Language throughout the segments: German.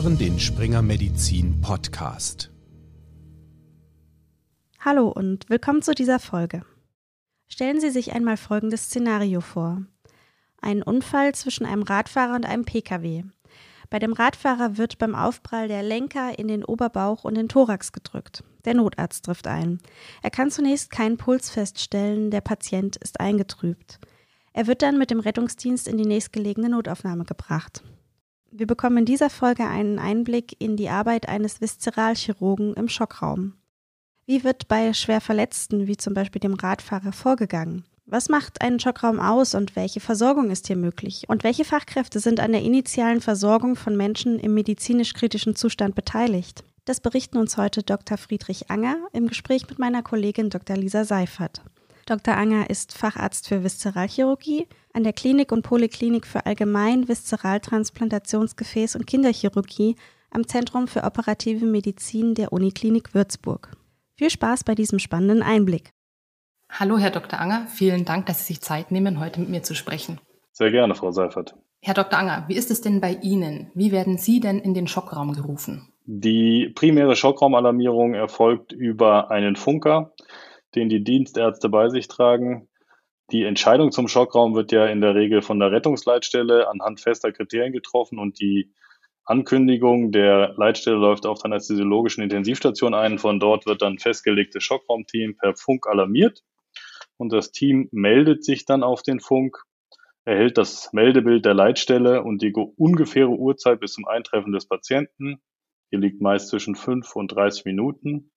hören den Springer Medizin Podcast. Hallo und willkommen zu dieser Folge. Stellen Sie sich einmal folgendes Szenario vor. Ein Unfall zwischen einem Radfahrer und einem Pkw. Bei dem Radfahrer wird beim Aufprall der Lenker in den Oberbauch und den Thorax gedrückt. Der Notarzt trifft ein. Er kann zunächst keinen Puls feststellen, der Patient ist eingetrübt. Er wird dann mit dem Rettungsdienst in die nächstgelegene Notaufnahme gebracht. Wir bekommen in dieser Folge einen Einblick in die Arbeit eines Viszeralchirurgen im Schockraum. Wie wird bei schwer Verletzten, wie zum Beispiel dem Radfahrer, vorgegangen? Was macht einen Schockraum aus und welche Versorgung ist hier möglich? Und welche Fachkräfte sind an der initialen Versorgung von Menschen im medizinisch kritischen Zustand beteiligt? Das berichten uns heute Dr. Friedrich Anger im Gespräch mit meiner Kollegin Dr. Lisa Seifert. Dr. Anger ist Facharzt für Viszeralchirurgie an der Klinik und Poliklinik für Allgemein Viszeraltransplantationsgefäß- und Kinderchirurgie am Zentrum für operative Medizin der Uniklinik Würzburg. Viel Spaß bei diesem spannenden Einblick. Hallo, Herr Dr. Anger. Vielen Dank, dass Sie sich Zeit nehmen, heute mit mir zu sprechen. Sehr gerne, Frau Seifert. Herr Dr. Anger, wie ist es denn bei Ihnen? Wie werden Sie denn in den Schockraum gerufen? Die primäre Schockraumalarmierung erfolgt über einen Funker, den die Dienstärzte bei sich tragen. Die Entscheidung zum Schockraum wird ja in der Regel von der Rettungsleitstelle anhand fester Kriterien getroffen und die Ankündigung der Leitstelle läuft auf der anästhesiologischen Intensivstation ein. Von dort wird dann festgelegtes Schockraumteam per Funk alarmiert und das Team meldet sich dann auf den Funk, erhält das Meldebild der Leitstelle und die ungefähre Uhrzeit bis zum Eintreffen des Patienten. Hier liegt meist zwischen 5 und 30 Minuten.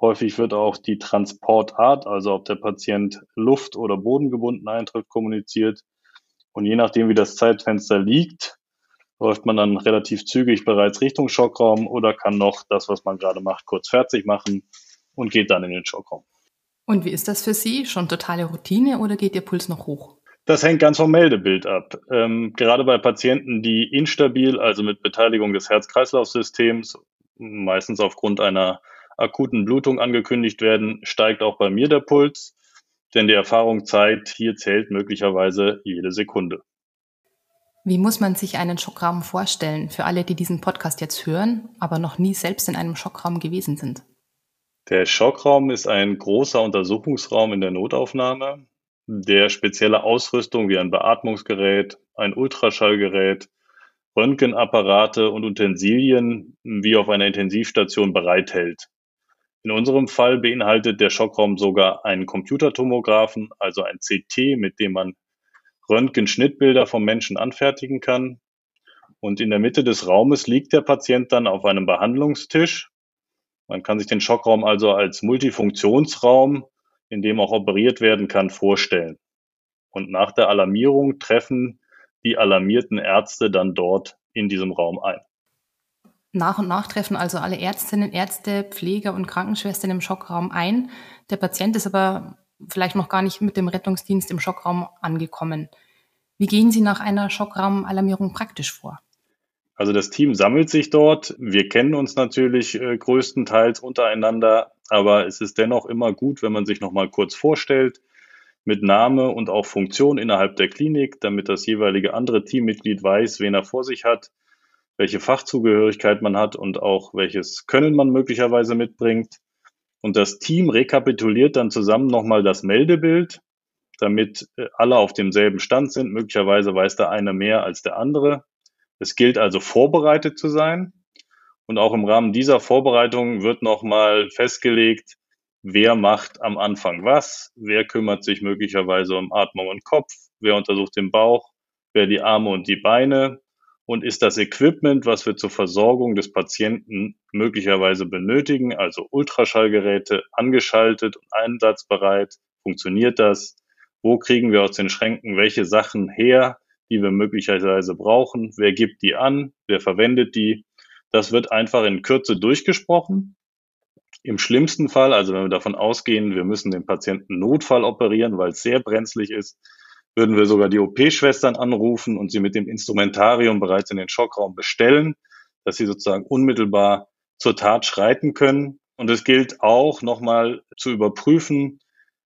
Häufig wird auch die Transportart, also ob der Patient luft- oder bodengebunden eintrifft, kommuniziert. Und je nachdem, wie das Zeitfenster liegt, läuft man dann relativ zügig bereits Richtung Schockraum oder kann noch das, was man gerade macht, kurz fertig machen und geht dann in den Schockraum. Und wie ist das für Sie? Schon totale Routine oder geht Ihr Puls noch hoch? Das hängt ganz vom Meldebild ab. Ähm, gerade bei Patienten, die instabil, also mit Beteiligung des Herz-Kreislauf-Systems, meistens aufgrund einer akuten Blutung angekündigt werden, steigt auch bei mir der Puls, denn die Erfahrung zeigt, hier zählt möglicherweise jede Sekunde. Wie muss man sich einen Schockraum vorstellen für alle, die diesen Podcast jetzt hören, aber noch nie selbst in einem Schockraum gewesen sind? Der Schockraum ist ein großer Untersuchungsraum in der Notaufnahme, der spezielle Ausrüstung wie ein Beatmungsgerät, ein Ultraschallgerät, Röntgenapparate und Utensilien wie auf einer Intensivstation bereithält. In unserem Fall beinhaltet der Schockraum sogar einen Computertomographen, also ein CT, mit dem man Röntgenschnittbilder vom Menschen anfertigen kann. Und in der Mitte des Raumes liegt der Patient dann auf einem Behandlungstisch man kann sich den Schockraum also als Multifunktionsraum, in dem auch operiert werden kann, vorstellen. Und nach der Alarmierung treffen die alarmierten Ärzte dann dort in diesem Raum ein. Nach und nach treffen also alle Ärztinnen, Ärzte, Pfleger und Krankenschwestern im Schockraum ein. Der Patient ist aber vielleicht noch gar nicht mit dem Rettungsdienst im Schockraum angekommen. Wie gehen Sie nach einer Schockraumalarmierung praktisch vor? Also das Team sammelt sich dort. Wir kennen uns natürlich äh, größtenteils untereinander, aber es ist dennoch immer gut, wenn man sich noch mal kurz vorstellt mit Name und auch Funktion innerhalb der Klinik, damit das jeweilige andere Teammitglied weiß, wen er vor sich hat, welche Fachzugehörigkeit man hat und auch welches Können man möglicherweise mitbringt. Und das Team rekapituliert dann zusammen nochmal das Meldebild, damit äh, alle auf demselben Stand sind. Möglicherweise weiß der eine mehr als der andere. Es gilt also vorbereitet zu sein. Und auch im Rahmen dieser Vorbereitung wird nochmal festgelegt, wer macht am Anfang was, wer kümmert sich möglicherweise um Atmung und Kopf, wer untersucht den Bauch, wer die Arme und die Beine und ist das Equipment, was wir zur Versorgung des Patienten möglicherweise benötigen, also Ultraschallgeräte, angeschaltet und einsatzbereit, funktioniert das, wo kriegen wir aus den Schränken welche Sachen her, die wir möglicherweise brauchen, wer gibt die an, wer verwendet die. Das wird einfach in Kürze durchgesprochen. Im schlimmsten Fall, also wenn wir davon ausgehen, wir müssen den Patienten Notfall operieren, weil es sehr brenzlig ist, würden wir sogar die OP-Schwestern anrufen und sie mit dem Instrumentarium bereits in den Schockraum bestellen, dass sie sozusagen unmittelbar zur Tat schreiten können. Und es gilt auch nochmal zu überprüfen,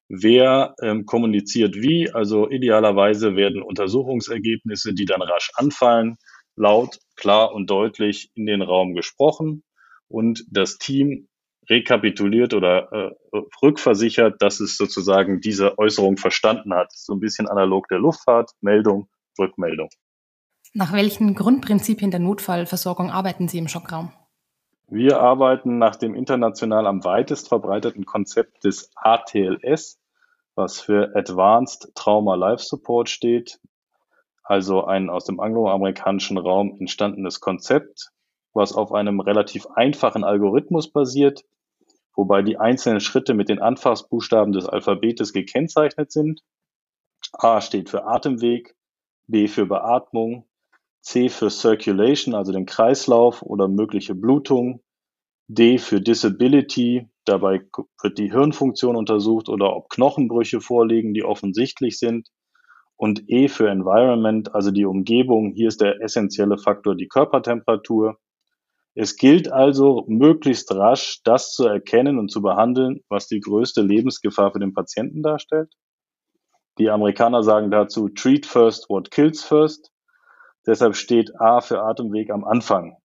wer ähm, kommuniziert wie. Also idealerweise werden Untersuchungsergebnisse, die dann rasch anfallen, laut, klar und deutlich in den Raum gesprochen und das Team rekapituliert oder äh, rückversichert, dass es sozusagen diese Äußerung verstanden hat. So ein bisschen analog der Luftfahrt, Meldung, Rückmeldung. Nach welchen Grundprinzipien der Notfallversorgung arbeiten Sie im Schockraum? Wir arbeiten nach dem international am weitest verbreiteten Konzept des ATLS, was für Advanced Trauma Life Support steht, also ein aus dem angloamerikanischen Raum entstandenes Konzept, was auf einem relativ einfachen Algorithmus basiert, wobei die einzelnen Schritte mit den Anfassbuchstaben des Alphabetes gekennzeichnet sind. A steht für Atemweg, B für Beatmung, C für Circulation, also den Kreislauf oder mögliche Blutung, D für Disability, dabei wird die Hirnfunktion untersucht oder ob Knochenbrüche vorliegen, die offensichtlich sind. Und E für Environment, also die Umgebung. Hier ist der essentielle Faktor die Körpertemperatur. Es gilt also, möglichst rasch das zu erkennen und zu behandeln, was die größte Lebensgefahr für den Patienten darstellt. Die Amerikaner sagen dazu, treat first what kills first. Deshalb steht A für Atemweg am Anfang.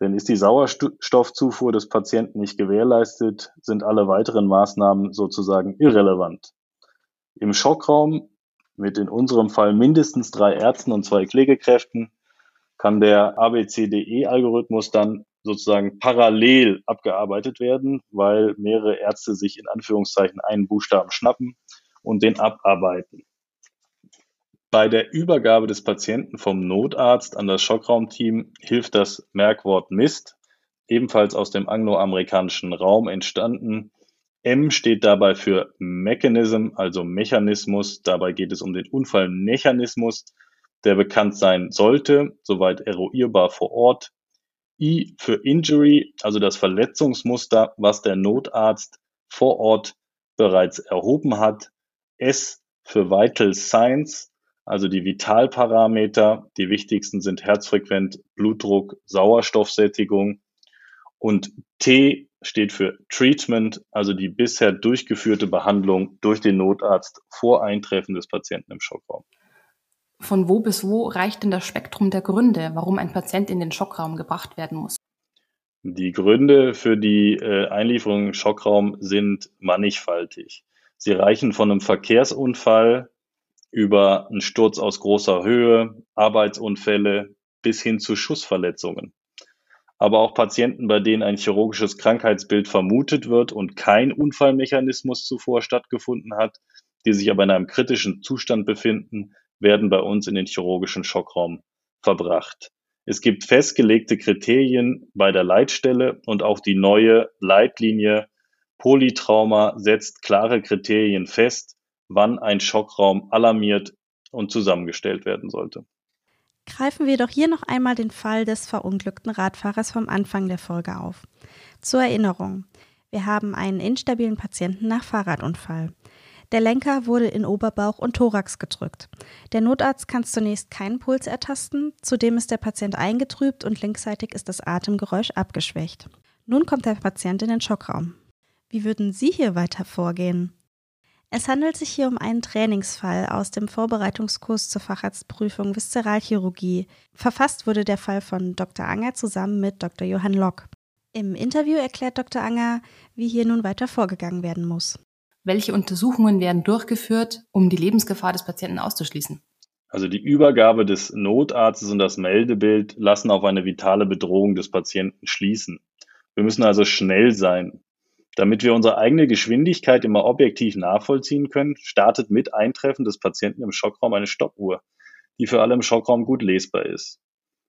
Denn ist die Sauerstoffzufuhr des Patienten nicht gewährleistet, sind alle weiteren Maßnahmen sozusagen irrelevant. Im Schockraum mit in unserem Fall mindestens drei Ärzten und zwei Pflegekräften kann der ABCDE-Algorithmus dann sozusagen parallel abgearbeitet werden, weil mehrere Ärzte sich in Anführungszeichen einen Buchstaben schnappen und den abarbeiten. Bei der Übergabe des Patienten vom Notarzt an das Schockraumteam hilft das Merkwort MIST, ebenfalls aus dem angloamerikanischen Raum entstanden. M steht dabei für Mechanism, also Mechanismus. Dabei geht es um den Unfallmechanismus, der bekannt sein sollte, soweit eruierbar vor Ort. I für Injury, also das Verletzungsmuster, was der Notarzt vor Ort bereits erhoben hat. S für Vital Signs, also die Vitalparameter, die wichtigsten sind Herzfrequenz, Blutdruck, Sauerstoffsättigung. Und T steht für Treatment, also die bisher durchgeführte Behandlung durch den Notarzt vor Eintreffen des Patienten im Schockraum. Von wo bis wo reicht denn das Spektrum der Gründe, warum ein Patient in den Schockraum gebracht werden muss? Die Gründe für die äh, Einlieferung im Schockraum sind mannigfaltig. Sie reichen von einem Verkehrsunfall über einen Sturz aus großer Höhe, Arbeitsunfälle bis hin zu Schussverletzungen. Aber auch Patienten, bei denen ein chirurgisches Krankheitsbild vermutet wird und kein Unfallmechanismus zuvor stattgefunden hat, die sich aber in einem kritischen Zustand befinden, werden bei uns in den chirurgischen Schockraum verbracht. Es gibt festgelegte Kriterien bei der Leitstelle und auch die neue Leitlinie Polytrauma setzt klare Kriterien fest, wann ein Schockraum alarmiert und zusammengestellt werden sollte. Greifen wir doch hier noch einmal den Fall des verunglückten Radfahrers vom Anfang der Folge auf. Zur Erinnerung, wir haben einen instabilen Patienten nach Fahrradunfall. Der Lenker wurde in Oberbauch und Thorax gedrückt. Der Notarzt kann zunächst keinen Puls ertasten, zudem ist der Patient eingetrübt und linksseitig ist das Atemgeräusch abgeschwächt. Nun kommt der Patient in den Schockraum. Wie würden Sie hier weiter vorgehen? Es handelt sich hier um einen Trainingsfall aus dem Vorbereitungskurs zur Facharztprüfung Viszeralchirurgie. Verfasst wurde der Fall von Dr. Anger zusammen mit Dr. Johann Lock. Im Interview erklärt Dr. Anger, wie hier nun weiter vorgegangen werden muss. Welche Untersuchungen werden durchgeführt, um die Lebensgefahr des Patienten auszuschließen? Also die Übergabe des Notarztes und das Meldebild lassen auf eine vitale Bedrohung des Patienten schließen. Wir müssen also schnell sein. Damit wir unsere eigene Geschwindigkeit immer objektiv nachvollziehen können, startet mit Eintreffen des Patienten im Schockraum eine Stoppuhr, die für alle im Schockraum gut lesbar ist.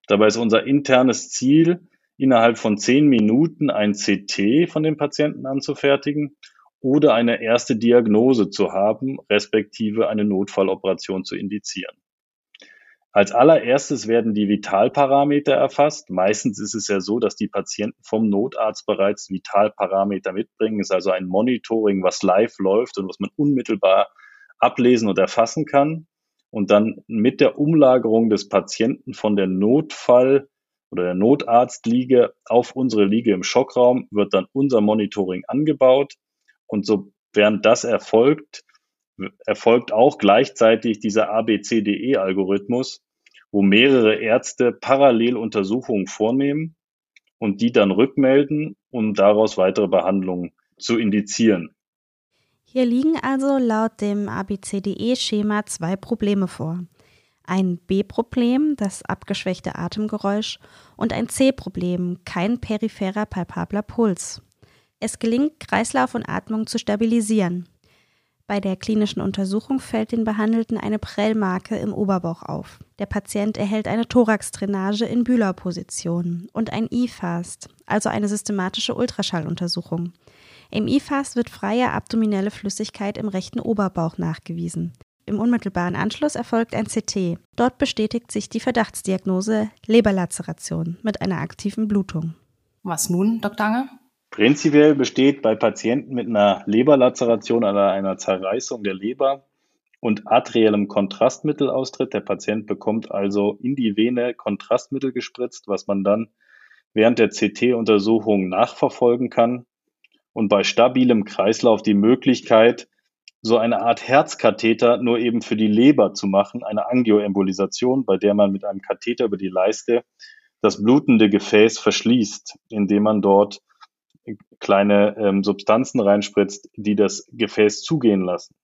Dabei ist unser internes Ziel, innerhalb von zehn Minuten ein CT von dem Patienten anzufertigen oder eine erste Diagnose zu haben, respektive eine Notfalloperation zu indizieren. Als allererstes werden die Vitalparameter erfasst. Meistens ist es ja so, dass die Patienten vom Notarzt bereits Vitalparameter mitbringen. Es ist also ein Monitoring, was live läuft und was man unmittelbar ablesen und erfassen kann. Und dann mit der Umlagerung des Patienten von der Notfall oder der Notarztliege auf unsere Liege im Schockraum wird dann unser Monitoring angebaut. Und so während das erfolgt, erfolgt auch gleichzeitig dieser ABCDE-Algorithmus. wo mehrere Ärzte parallel Untersuchungen vornehmen und die dann rückmelden, um daraus weitere Behandlungen zu indizieren. Hier liegen also laut dem ABCDE-Schema zwei Probleme vor. Ein B-Problem, das abgeschwächte Atemgeräusch, und ein C-Problem, kein peripherer palpabler Puls. Es gelingt, Kreislauf und Atmung zu stabilisieren. Bei der klinischen Untersuchung fällt den Behandelten eine Prellmarke im Oberbauch auf. Der Patient erhält eine Thoraxdrainage in Bühler-Position und ein E-Fast, also eine systematische Ultraschalluntersuchung. Im IFAS wird freie abdominelle Flüssigkeit im rechten Oberbauch nachgewiesen. Im unmittelbaren Anschluss erfolgt ein CT. Dort bestätigt sich die Verdachtsdiagnose Leberlazeration mit einer aktiven Blutung. Was nun, Dr. Anger? Prinzipiell besteht bei Patienten mit einer Leberlazeration oder einer Zerreißung der Leber und arteriellem Kontrastmittelaustritt. Der Patient bekommt also in die Vene Kontrastmittel gespritzt, was man dann während der CT-Untersuchung nachverfolgen kann und bei stabilem Kreislauf die Möglichkeit, so eine Art Herzkatheter nur eben für die Leber zu machen, eine Angioembolisation, bei der man mit einem Katheter über die Leiste das blutende Gefäß verschließt, indem man dort kleine ähm, Substanzen reinspritzt, die das Gefäß zugehen lassen.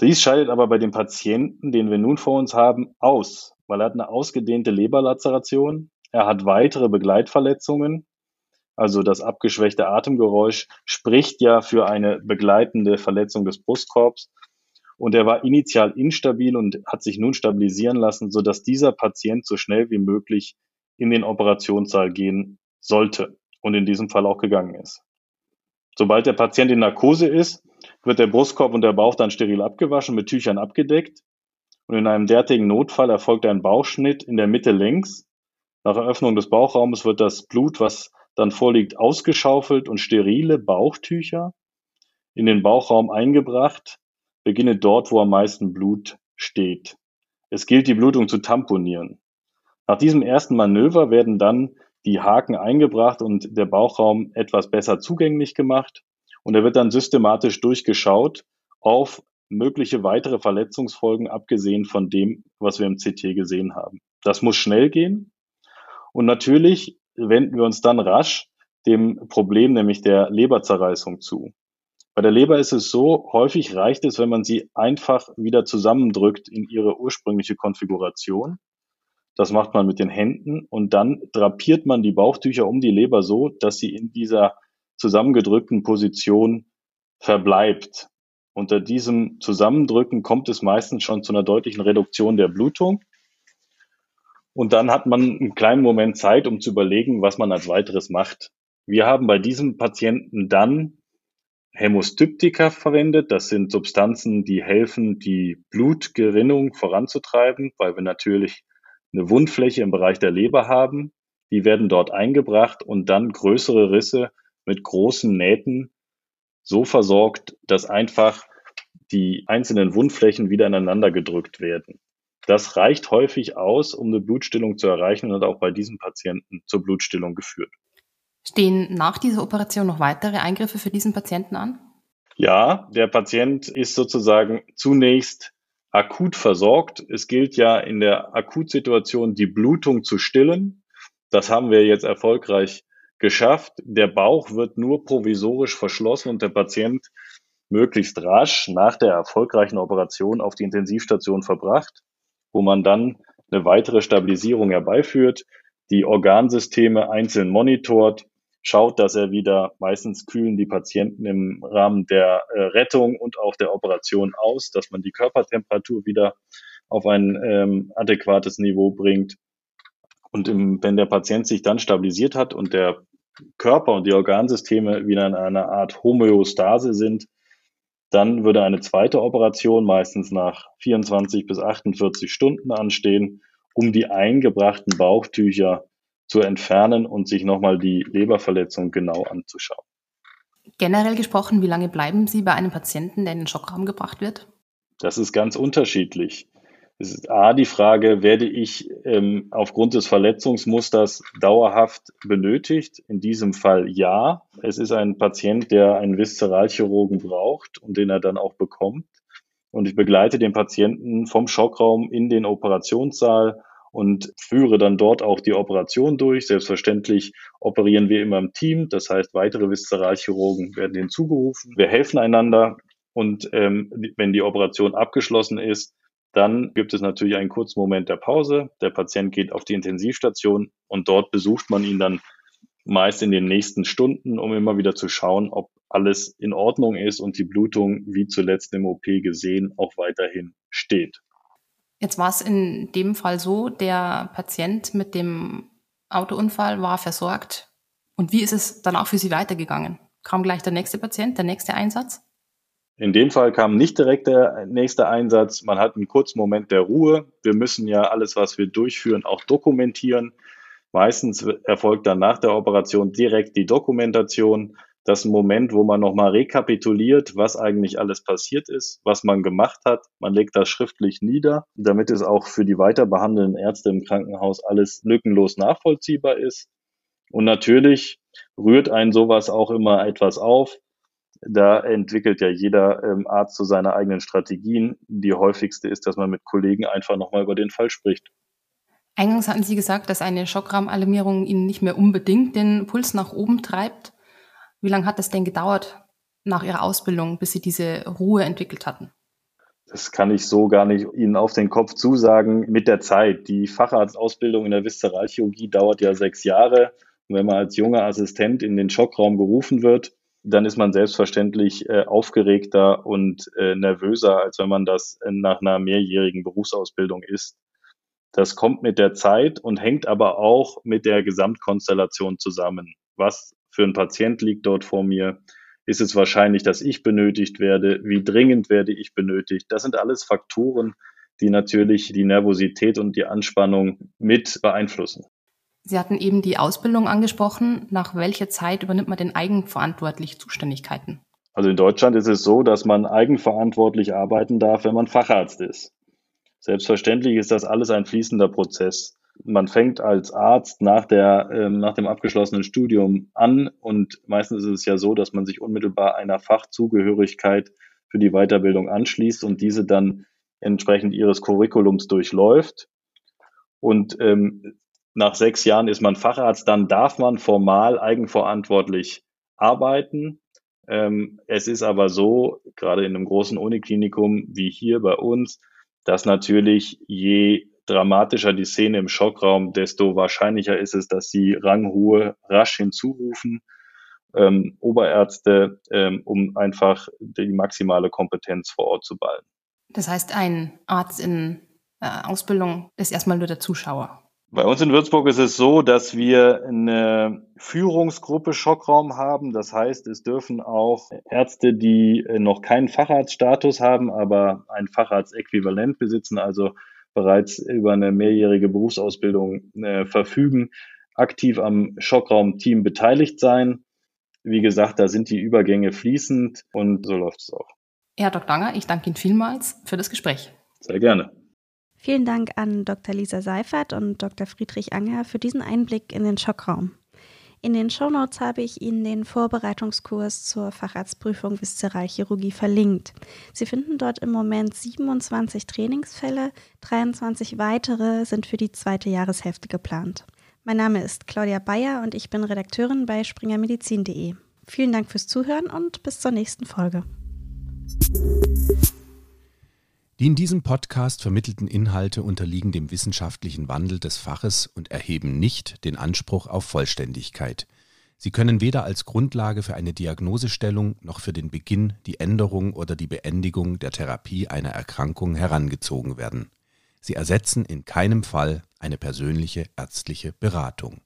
Dies scheidet aber bei dem Patienten, den wir nun vor uns haben, aus, weil er hat eine ausgedehnte Leberlazeration, er hat weitere Begleitverletzungen also das abgeschwächte Atemgeräusch, spricht ja für eine begleitende Verletzung des Brustkorbs. Und er war initial instabil und hat sich nun stabilisieren lassen, sodass dieser Patient so schnell wie möglich in den Operationssaal gehen sollte und in diesem Fall auch gegangen ist. Sobald der Patient in Narkose ist, wird der Brustkorb und der Bauch dann steril abgewaschen, mit Tüchern abgedeckt. Und in einem derartigen Notfall erfolgt ein Bauchschnitt in der Mitte längs. Nach Eröffnung des Bauchraumes wird das Blut, was dann vorliegt ausgeschaufelt und sterile Bauchtücher in den Bauchraum eingebracht, beginne dort, wo am meisten Blut steht. Es gilt, die Blutung zu tamponieren. Nach diesem ersten Manöver werden dann die Haken eingebracht und der Bauchraum etwas besser zugänglich gemacht und er wird dann systematisch durchgeschaut auf mögliche weitere Verletzungsfolgen, abgesehen von dem, was wir im CT gesehen haben. Das muss schnell gehen. Und natürlich wenden wir uns dann rasch dem Problem, nämlich der Leberzerreißung zu. Bei der Leber ist es so, häufig reicht es, wenn man sie einfach wieder zusammendrückt in ihre ursprüngliche Konfiguration. Das macht man mit den Händen und dann drapiert man die Bauchtücher um die Leber so, dass sie in dieser zusammengedrückten Position verbleibt. Unter diesem Zusammendrücken kommt es meistens schon zu einer deutlichen Reduktion der Blutung. Und dann hat man einen kleinen Moment Zeit, um zu überlegen, was man als weiteres macht. Wir haben bei diesem Patienten dann Hämostyptika verwendet. Das sind Substanzen, die helfen, die Blutgerinnung voranzutreiben, weil wir natürlich eine Wundfläche im Bereich der Leber haben. Die werden dort eingebracht und dann größere Risse mit großen Nähten so versorgt, dass einfach die einzelnen Wundflächen wieder aneinander gedrückt werden. Das reicht häufig aus, um eine Blutstillung zu erreichen und hat auch bei diesem Patienten zur Blutstillung geführt. Stehen nach dieser Operation noch weitere Eingriffe für diesen Patienten an? Ja, der Patient ist sozusagen zunächst akut versorgt. Es gilt ja in der Akutsituation die Blutung zu stillen. Das haben wir jetzt erfolgreich geschafft. Der Bauch wird nur provisorisch verschlossen und der Patient möglichst rasch nach der erfolgreichen Operation auf die Intensivstation verbracht wo man dann eine weitere Stabilisierung herbeiführt, die Organsysteme einzeln monitort, schaut, dass er wieder, meistens kühlen die Patienten im Rahmen der äh, Rettung und auch der Operation aus, dass man die Körpertemperatur wieder auf ein ähm, adäquates Niveau bringt. Und im, wenn der Patient sich dann stabilisiert hat und der Körper und die Organsysteme wieder in einer Art Homöostase sind, dann würde eine zweite Operation meistens nach 24 bis 48 Stunden anstehen, um die eingebrachten Bauchtücher zu entfernen und sich nochmal die Leberverletzung genau anzuschauen. Generell gesprochen, wie lange bleiben Sie bei einem Patienten, der in den Schockraum gebracht wird? Das ist ganz unterschiedlich. Es ist A, die Frage, werde ich ähm, aufgrund des Verletzungsmusters dauerhaft benötigt? In diesem Fall ja. Es ist ein Patient, der einen Viszeralchirurgen braucht und den er dann auch bekommt. Und ich begleite den Patienten vom Schockraum in den Operationssaal und führe dann dort auch die Operation durch. Selbstverständlich operieren wir immer im Team, das heißt, weitere Viszeralchirurgen werden hinzugerufen. Wir helfen einander und ähm, wenn die Operation abgeschlossen ist, dann gibt es natürlich einen kurzen Moment der Pause. Der Patient geht auf die Intensivstation und dort besucht man ihn dann meist in den nächsten Stunden, um immer wieder zu schauen, ob alles in Ordnung ist und die Blutung, wie zuletzt im OP gesehen, auch weiterhin steht. Jetzt war es in dem Fall so, der Patient mit dem Autounfall war versorgt. Und wie ist es dann auch für Sie weitergegangen? Kam gleich der nächste Patient, der nächste Einsatz? In dem Fall kam nicht direkt der nächste Einsatz. Man hat einen kurzen Moment der Ruhe. Wir müssen ja alles, was wir durchführen, auch dokumentieren. Meistens erfolgt dann nach der Operation direkt die Dokumentation. Das Moment, wo man nochmal rekapituliert, was eigentlich alles passiert ist, was man gemacht hat. Man legt das schriftlich nieder, damit es auch für die weiter behandelnden Ärzte im Krankenhaus alles lückenlos nachvollziehbar ist. Und natürlich rührt einen sowas auch immer etwas auf. Da entwickelt ja jeder ähm, Arzt so seine eigenen Strategien. Die häufigste ist, dass man mit Kollegen einfach nochmal über den Fall spricht. Eingangs hatten Sie gesagt, dass eine Schockrahmenalarmierung Ihnen nicht mehr unbedingt den Puls nach oben treibt. Wie lange hat es denn gedauert nach Ihrer Ausbildung, bis Sie diese Ruhe entwickelt hatten? Das kann ich so gar nicht Ihnen auf den Kopf zusagen. Mit der Zeit. Die Facharztausbildung in der Viszeralchirurgie dauert ja sechs Jahre. Und wenn man als junger Assistent in den Schockraum gerufen wird, dann ist man selbstverständlich äh, aufgeregter und äh, nervöser, als wenn man das nach einer mehrjährigen Berufsausbildung ist. Das kommt mit der Zeit und hängt aber auch mit der Gesamtkonstellation zusammen. Was für ein Patient liegt dort vor mir? Ist es wahrscheinlich, dass ich benötigt werde? Wie dringend werde ich benötigt? Das sind alles Faktoren, die natürlich die Nervosität und die Anspannung mit beeinflussen. Sie hatten eben die Ausbildung angesprochen. Nach welcher Zeit übernimmt man denn eigenverantwortlich Zuständigkeiten? Also in Deutschland ist es so, dass man eigenverantwortlich arbeiten darf, wenn man Facharzt ist. Selbstverständlich ist das alles ein fließender Prozess. Man fängt als Arzt nach, der, äh, nach dem abgeschlossenen Studium an und meistens ist es ja so, dass man sich unmittelbar einer Fachzugehörigkeit für die Weiterbildung anschließt und diese dann entsprechend ihres Curriculums durchläuft. Und ähm, nach sechs Jahren ist man Facharzt, dann darf man formal eigenverantwortlich arbeiten. Ähm, es ist aber so, gerade in einem großen Uniklinikum wie hier bei uns, dass natürlich je dramatischer die Szene im Schockraum, desto wahrscheinlicher ist es, dass sie Rangruhe rasch hinzurufen, ähm, Oberärzte, ähm, um einfach die maximale Kompetenz vor Ort zu ballen. Das heißt, ein Arzt in äh, Ausbildung ist erstmal nur der Zuschauer. Bei uns in Würzburg ist es so, dass wir eine Führungsgruppe Schockraum haben. Das heißt, es dürfen auch Ärzte, die noch keinen Facharztstatus haben, aber ein Facharztäquivalent besitzen, also bereits über eine mehrjährige Berufsausbildung äh, verfügen, aktiv am Schockraum-Team beteiligt sein. Wie gesagt, da sind die Übergänge fließend und so läuft es auch. Herr Dr. Langer, ich danke Ihnen vielmals für das Gespräch. Sehr gerne. Vielen Dank an Dr. Lisa Seifert und Dr. Friedrich Anger für diesen Einblick in den Schockraum. In den Shownotes habe ich Ihnen den Vorbereitungskurs zur Facharztprüfung Viszeralchirurgie verlinkt. Sie finden dort im Moment 27 Trainingsfälle, 23 weitere sind für die zweite Jahreshälfte geplant. Mein Name ist Claudia Bayer und ich bin Redakteurin bei springermedizin.de. Vielen Dank fürs Zuhören und bis zur nächsten Folge. Die in diesem Podcast vermittelten Inhalte unterliegen dem wissenschaftlichen Wandel des Faches und erheben nicht den Anspruch auf Vollständigkeit. Sie können weder als Grundlage für eine Diagnosestellung noch für den Beginn, die Änderung oder die Beendigung der Therapie einer Erkrankung herangezogen werden. Sie ersetzen in keinem Fall eine persönliche ärztliche Beratung.